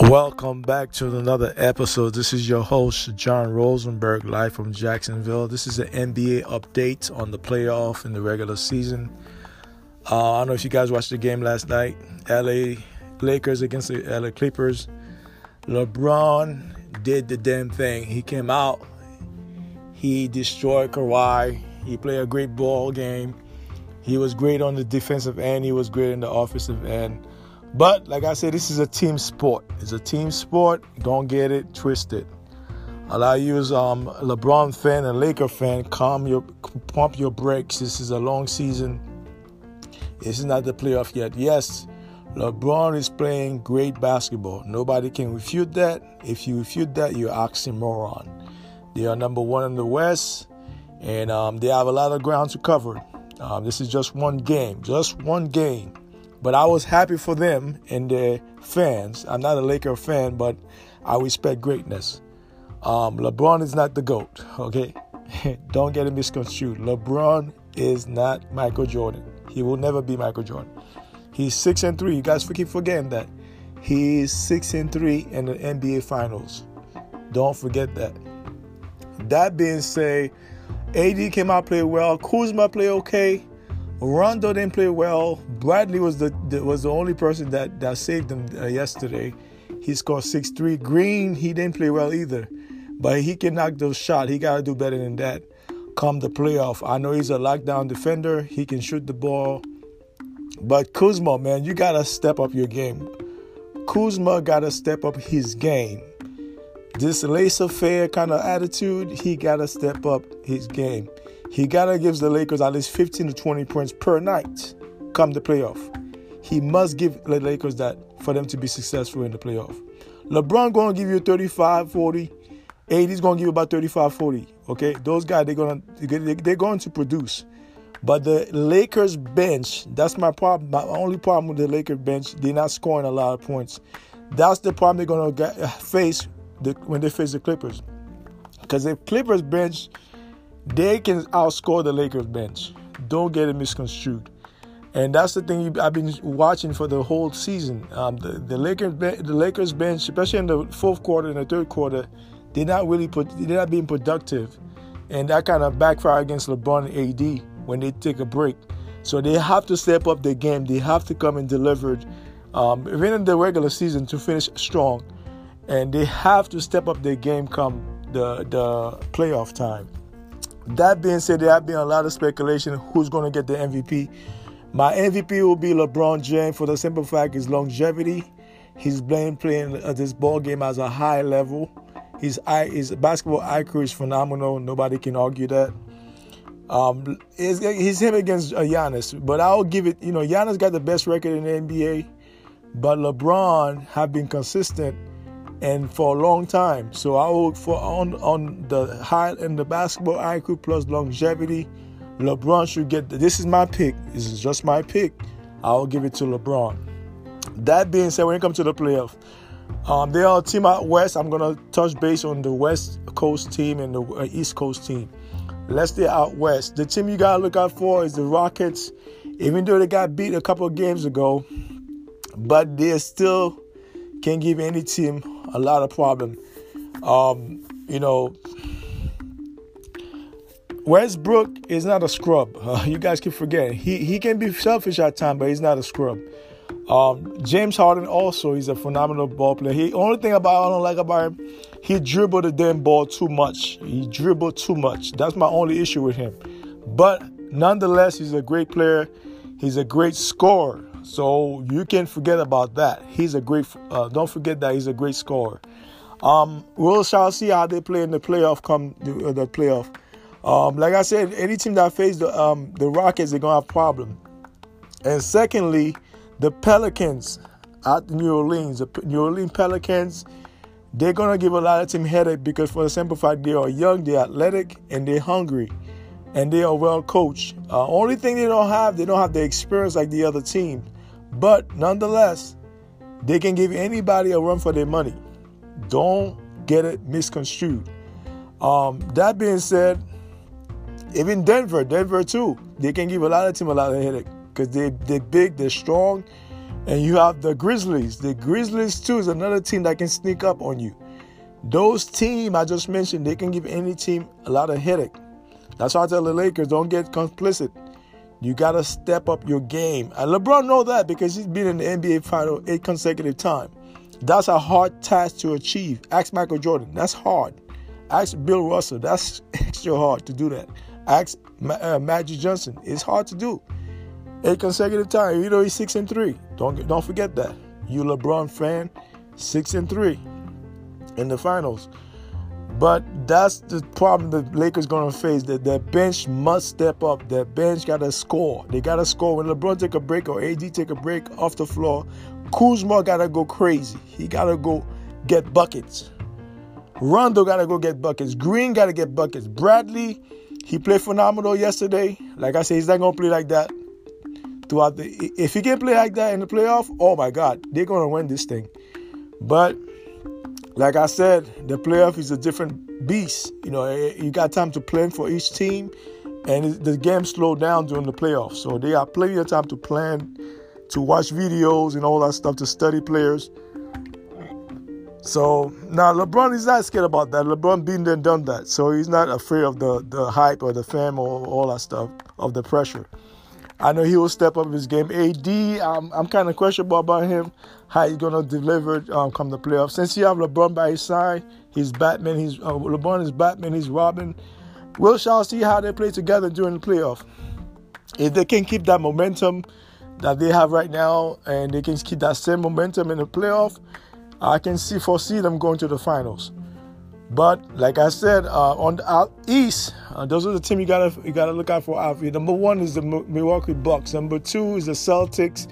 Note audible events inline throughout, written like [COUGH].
Welcome back to another episode. This is your host, John Rosenberg, live from Jacksonville. This is an NBA update on the playoff in the regular season. Uh, I don't know if you guys watched the game last night. LA Lakers against the LA Clippers. LeBron did the damn thing. He came out, he destroyed Kawhi. He played a great ball game. He was great on the defensive end, he was great in the offensive end. But like I said, this is a team sport. It's a team sport. Don't get it twisted. A lot of you um, LeBron fan and Laker fan, calm your pump your brakes. This is a long season. This is not the playoff yet. Yes, LeBron is playing great basketball. Nobody can refute that. If you refute that, you're oxymoron. They are number one in the West, and um, they have a lot of ground to cover. Um, this is just one game, just one game. But I was happy for them and their fans. I'm not a Laker fan, but I respect greatness. Um, LeBron is not the GOAT, okay? [LAUGHS] Don't get it misconstrued. LeBron is not Michael Jordan. He will never be Michael Jordan. He's six and three. You guys keep forgetting that. He's six and three in the NBA Finals. Don't forget that. That being said, AD came out played well. Kuzma played okay. Rondo didn't play well. Bradley was the, the was the only person that that saved him uh, yesterday. He scored six three. Green he didn't play well either, but he can knock those shots. He got to do better than that. Come the playoff, I know he's a lockdown defender. He can shoot the ball, but Kuzma, man, you gotta step up your game. Kuzma gotta step up his game. This laissez-faire kind of attitude, he gotta step up his game. He gotta give the Lakers at least 15 to 20 points per night come the playoff. He must give the Lakers that for them to be successful in the playoff. LeBron gonna give you 35, 40. AD's gonna give you about 35, 40. Okay, those guys they're gonna they're going to produce. But the Lakers bench, that's my problem. My only problem with the Lakers bench, they're not scoring a lot of points. That's the problem they're gonna get, uh, face the, when they face the Clippers. Because if Clippers bench they can outscore the Lakers bench. Don't get it misconstrued. And that's the thing I've been watching for the whole season. Um, the, the Lakers, the Lakers bench, especially in the fourth quarter and the third quarter, they're not really put, they're not being productive, and that kind of backfire against LeBron and AD when they take a break. So they have to step up their game. They have to come and deliver, um, even in the regular season, to finish strong, and they have to step up their game come the the playoff time. That being said, there have been a lot of speculation who's going to get the MVP. My MVP will be LeBron James for the simple fact his longevity. He's playing playing this ball game as a high level. His his basketball IQ is phenomenal. Nobody can argue that. Um, he's, he's him against uh, Giannis, but I'll give it. You know, Giannis got the best record in the NBA, but LeBron have been consistent and for a long time. So I will for on on the high in the basketball IQ plus longevity. LeBron should get. This is my pick. This is just my pick. I'll give it to LeBron. That being said, when it comes to the playoff, um, they are a team out west. I'm gonna touch base on the West Coast team and the uh, East Coast team. Let's stay out west. The team you gotta look out for is the Rockets. Even though they got beat a couple of games ago, but they're still can give any team a lot of problem. Um, you know, Westbrook is not a scrub. [LAUGHS] Uh, you guys keep forgetting. He he can be selfish at times, but he's not a scrub. Um, James Harden also he's a phenomenal ball player. He only thing about I don't like about him, he dribbled the damn ball too much. He dribbled too much. That's my only issue with him. But nonetheless, he's a great player. He's a great scorer. So you can forget about that. He's a great. Uh, don't forget that he's a great scorer. Um, we'll shall see how they play in the playoff. Come the, uh, the playoff. Um, like I said, any team that faces the um, the Rockets, they're gonna have problem. And secondly, the Pelicans at New Orleans, the New Orleans Pelicans, they're gonna give a lot of team headache because for the simple fact they are young, they're athletic, and they're hungry and they are well coached. Uh, only thing they don't have, they don't have the experience like the other team. But nonetheless, they can give anybody a run for their money. Don't get it misconstrued. Um, that being said, Even Denver, Denver too. They can give a lot of team a lot of headache because they they're big, they're strong, and you have the Grizzlies. The Grizzlies too is another team that can sneak up on you. Those team I just mentioned, they can give any team a lot of headache. That's why I tell the Lakers, don't get complicit. You gotta step up your game. And LeBron know that because he's been in the NBA final eight consecutive time. That's a hard task to achieve. Ask Michael Jordan. That's hard. Ask Bill Russell. That's [LAUGHS] extra hard to do that. Ask uh, Magic Johnson. It's hard to do. Eight consecutive time. You know he's six and three. Don't don't forget that. You LeBron fan, six and three in the finals. But that's the problem the Lakers gonna face. That their bench must step up. Their bench gotta score. They gotta score. When LeBron take a break or AD take a break off the floor, Kuzma gotta go crazy. He gotta go get buckets. Rondo gotta go get buckets. Green gotta get buckets. Bradley, he played phenomenal yesterday. Like I said, he's not gonna play like that throughout the. If he can play like that in the playoff, oh my God, they're gonna win this thing. But like I said, the playoff is a different beast. You know, eh, you got time to plan for each team, and the game slowed down during the playoffs. So they have plenty of time to plan, to watch videos and all that stuff, to study players. So now LeBron is not scared about that. LeBron been there done that, so he's not afraid of the the hype or the fame or all that stuff of the pressure. I know he will step up his game. AD, I'm, I'm kind of questionable about him, how he's gonna deliver um, come the playoffs. Since you have LeBron by his side, he's Batman. He's uh, LeBron is Batman. He's Robin. We'll shall see how they play together during the playoff. If they can keep that momentum that they have right now, and they can keep that same momentum in the playoff, I can see foresee them going to the finals. But like I said, uh, on the out east, uh, those are the team you gotta you gotta look out for. Out Number one is the Milwaukee Bucks. Number two is the Celtics.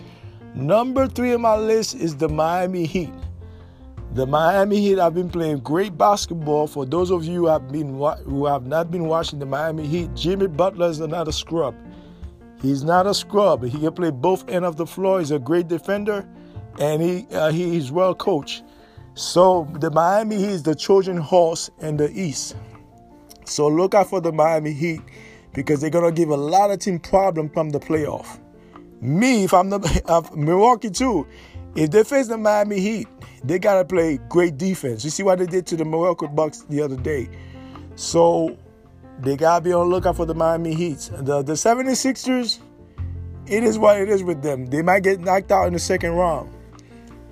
Number three on my list is the Miami Heat. The Miami Heat have been playing great basketball. For those of you who have been who have not been watching the Miami Heat, Jimmy Butler is not a scrub. He's not a scrub. He can play both end of the floor. He's a great defender, and he uh, well coached. So the Miami Heat is the Trojan horse in the East. So look out for the Miami Heat because they're gonna give a lot of team problem from the playoff. Me, if I'm the [LAUGHS] uh, Milwaukee too, if they face the Miami Heat, they gotta play great defense. You see what they did to the Milwaukee Bucks the other day. So they gotta be on lookout for the Miami Heat. The the 76ers, it is what it is with them. They might get knocked out in the second round.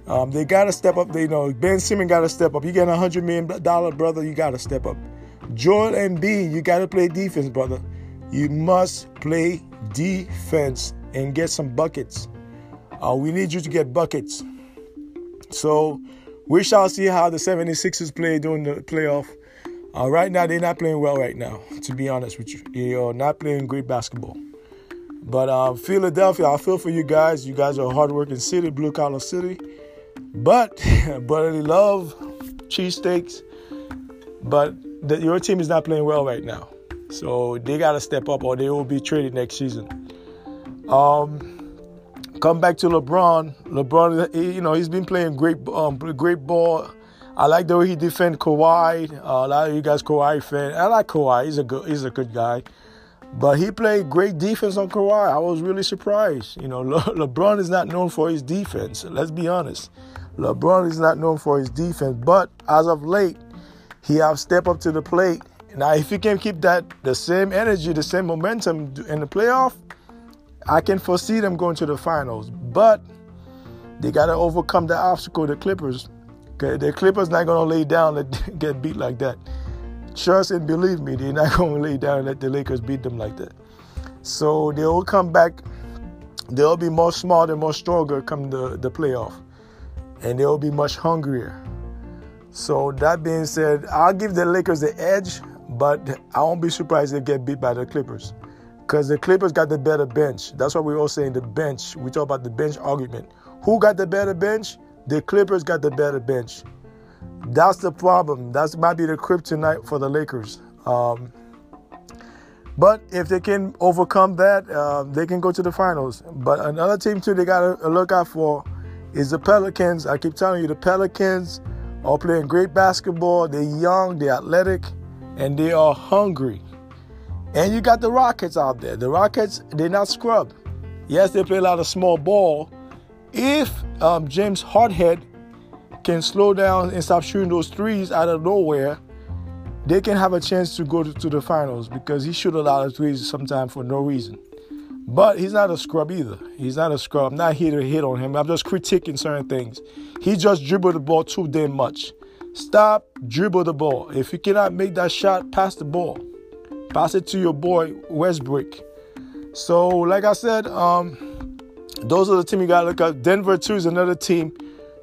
Um, they got to step up. They you know Ben Simmons got to step up. You get a hundred million dollar brother, you got to step up. Joel and Embiid, you got to play defense, brother. You must play defense and get some buckets. Uh, we need you to get buckets. So we shall see how the 76ers play during the playoff. Uh, right now, they're not playing well right now, to be honest with you. They are not playing great basketball. But uh, Philadelphia, I feel for you guys. You guys are a hardworking city, blue collar city. But [LAUGHS] brotherly love, cheesesteaks. But the, your team is not playing well right now. So they got to step up or they will be traded next season. Um, come back to LeBron. LeBron, you know, he's been playing great, um, great ball. I like the way he defend Kawhi. Uh, a lot of you guys Kawhi fan. I like Kawhi. He's a good, he's a good guy. But he played great defense on Kawhi. I was really surprised. You know, [LAUGHS] Le- LeBron is not known for his defense. Let's be honest. LeBron is not known for his defense, but as of late, he have stepped up to the plate. Now, if he can keep that the same energy, the same momentum in the playoff, I can foresee them going to the finals. But they got to overcome the obstacle, the Clippers. The Clippers not gonna lay down and [LAUGHS] get beat like that. Trust and believe me, they're not [LAUGHS] gonna lay down and let the Lakers beat them like that. So they'll come back. They'll be more smart and more stronger come the, the playoff and they'll be much hungrier. So that being said, I'll give the Lakers the edge, but I won't be surprised if they get beat by the Clippers. Because the Clippers got the better bench. That's what we're all saying, the bench. We talk about the bench argument. Who got the better bench? The Clippers got the better bench. That's the problem. That might be the kryptonite for the Lakers. Um, but if they can overcome that, uh, they can go to the finals. But another team too, they got to look out for is the Pelicans. I keep telling you, the Pelicans are playing great basketball. They're young, they're athletic, and they are hungry. And you got the Rockets out there. The Rockets, they're not scrub. Yes, they play a lot of small ball. If um, James Hardenhead can slow down and stop shooting those threes out of nowhere, they can have a chance to go to, to the finals because he shoot a lot of threes sometimes for no reason. But he's not a scrub either. He's not a scrub. I'm not here to hit on him. I'm just critiquing certain things. He just dribbled the ball too damn much. Stop, dribble the ball. If you cannot make that shot, pass the ball. Pass it to your boy Westbrook. So, like I said, um, those are the team you gotta look at. Denver too is another team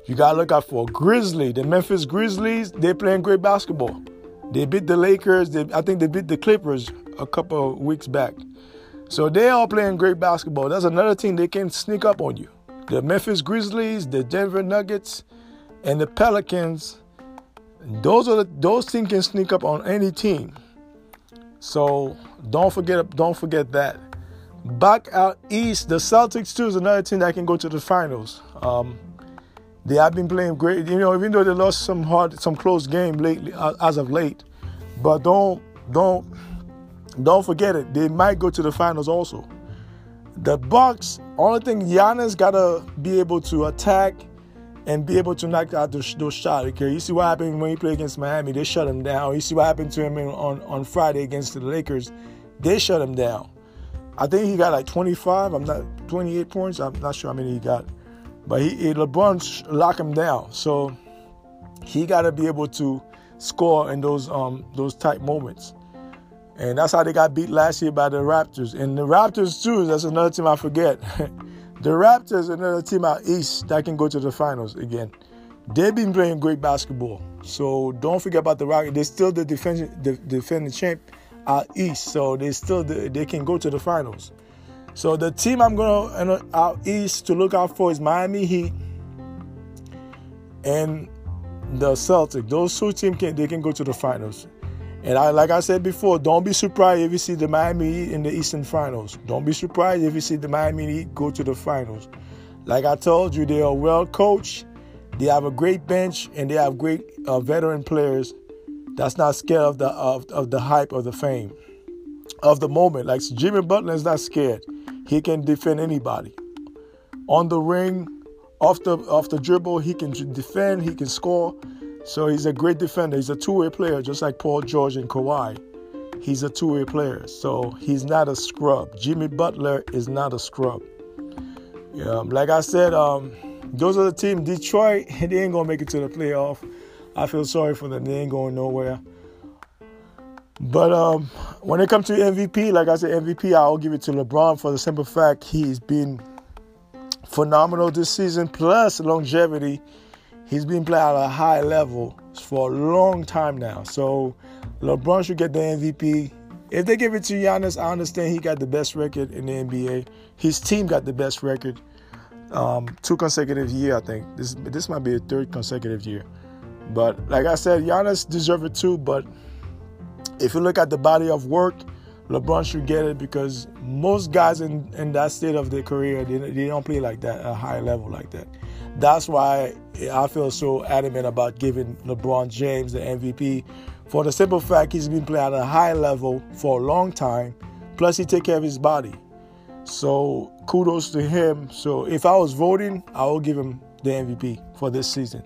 you gotta look out for. Grizzly, the Memphis Grizzlies, they're playing great basketball. They beat the Lakers. They, I think they beat the Clippers a couple of weeks back. So they are playing great basketball. That's another team they can sneak up on you. The Memphis Grizzlies, the Denver Nuggets, and the Pelicans. Those are the, those teams can sneak up on any team. So don't forget don't forget that. Back out east, the Celtics too is another team that can go to the finals. Um, they have been playing great, you know, even though they lost some hard, some close game lately, uh, as of late. But don't don't don't forget it. They might go to the finals also. The Bucks, only thing Giannis gotta be able to attack and be able to knock out those, those shots. Okay, you see what happened when he played against Miami? They shut him down. You see what happened to him on on Friday against the Lakers? They shut him down. I think he got like 25. I'm not 28 points. I'm not sure how many he got, but he, he LeBron locked him down. So he got to be able to score in those um those tight moments. And that's how they got beat last year by the Raptors. And the Raptors, too, that's another team I forget. [LAUGHS] the Raptors, another team out east that can go to the finals again. They've been playing great basketball. So don't forget about the Rockets. They're still the defending, the defending champ out east. So they still the, they can go to the finals. So the team I'm going to out east to look out for is Miami Heat and the Celtics. Those two teams can they can go to the finals. And I, like I said before, don't be surprised if you see the Miami Heat in the Eastern Finals. Don't be surprised if you see the Miami Heat go to the finals. Like I told you, they are well coached. They have a great bench and they have great uh, veteran players that's not scared of the of, of the hype of the fame of the moment. Like Jimmy Butler is not scared. He can defend anybody. On the ring, off the off the dribble, he can defend. He can score. So he's a great defender. He's a two-way player, just like Paul George and Kawhi. He's a two-way player. So he's not a scrub. Jimmy Butler is not a scrub. Yeah, like I said, um, those are the team. Detroit, [LAUGHS] they ain't gonna make it to the playoff. I feel sorry for them. They ain't going nowhere. But um, when it comes to MVP, like I said, MVP, I'll give it to LeBron for the simple fact he's been phenomenal this season, plus longevity he's been playing at a high level for a long time now. So LeBron should get the MVP. If they give it to Giannis, I understand he got the best record in the NBA. His team got the best record. Um, two consecutive year, I think. This this might be a third consecutive year. But like I said, Giannis deserves it too. But if you look at the body of work, LeBron should get it because most guys in, in that state of their career, they, they don't play like that, a high level like that. That's why I feel so adamant about giving LeBron James the MVP for the simple fact he's been playing at a high level for a long time. Plus, he take care of his body. So kudos to him. So if I was voting, I would give him the MVP for this season.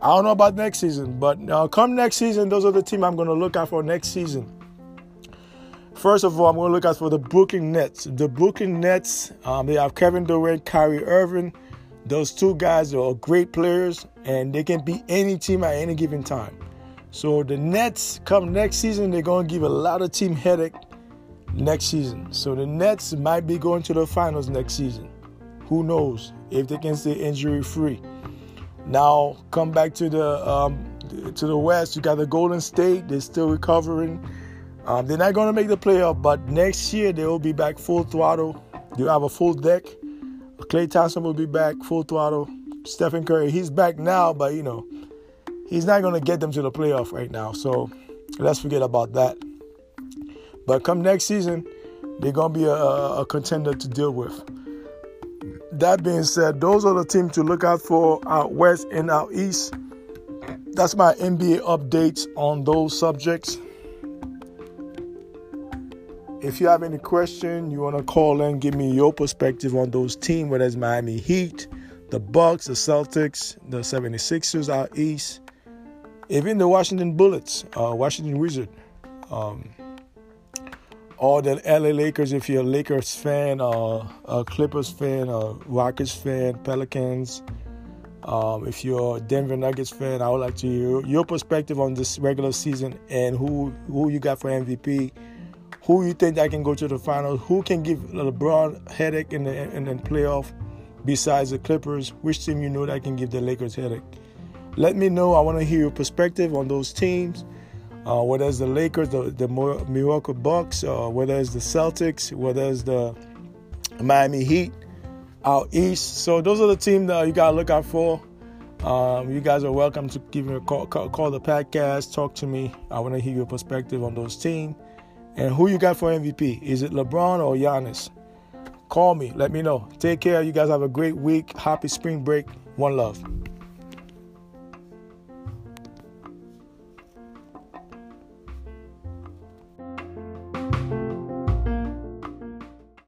I don't know about next season, but uh, come next season, those are the team I'm going to look out for next season. First of all, I'm going to look out for the Brooklyn Nets. The Brooklyn Nets, um, they have Kevin Durant, Kyrie Irving, those two guys are great players and they can beat any team at any given time. So the Nets come next season, they're going to give a lot of team headache next season. So the Nets might be going to the finals next season. Who knows if they can stay injury free. Now come back to the um, to the West. You got the Golden State. They're still recovering. Um, they're not going to make the playoff, but next year they will be back full throttle. You have a full deck. Klay Thompson will be back full throttle. Stephen Curry, he's back now, but you know, he's not going to get them to the playoff right now. So let's forget about that. But come next season, they're going to be a, a contender to deal with. That being said, those are the teams to look out for out west and out east. That's my NBA updates on those subjects. If you have any question, you want to call in, give me your perspective on those teams, whether it's Miami Heat, the Bucks, the Celtics, the 76ers out east, even the Washington Bullets, uh, Washington Wizard, um, or the LA Lakers if you're a Lakers fan, or a Clippers fan, or Rockets fan, Pelicans. Um, if you're a Denver Nuggets fan, I would like to hear your perspective on this regular season and who who you got for MVP who you think that can go to the finals, who can give LeBron headache in the in the playoff besides the Clippers, which team you know that can give the Lakers headache. Let me know. I want to hear your perspective on those teams. Uh, whether it's the Lakers, the, the Milwaukee Bucks, uh, whether it's the Celtics, whether it's the Miami Heat out east. So those are the teams that you got to look out for. Um, you guys are welcome to give me a call, call, call the podcast, talk to me. I want to hear your perspective on those teams. And who you got for MVP? Is it LeBron or Giannis? Call me. Let me know. Take care. You guys have a great week. Happy spring break. One love.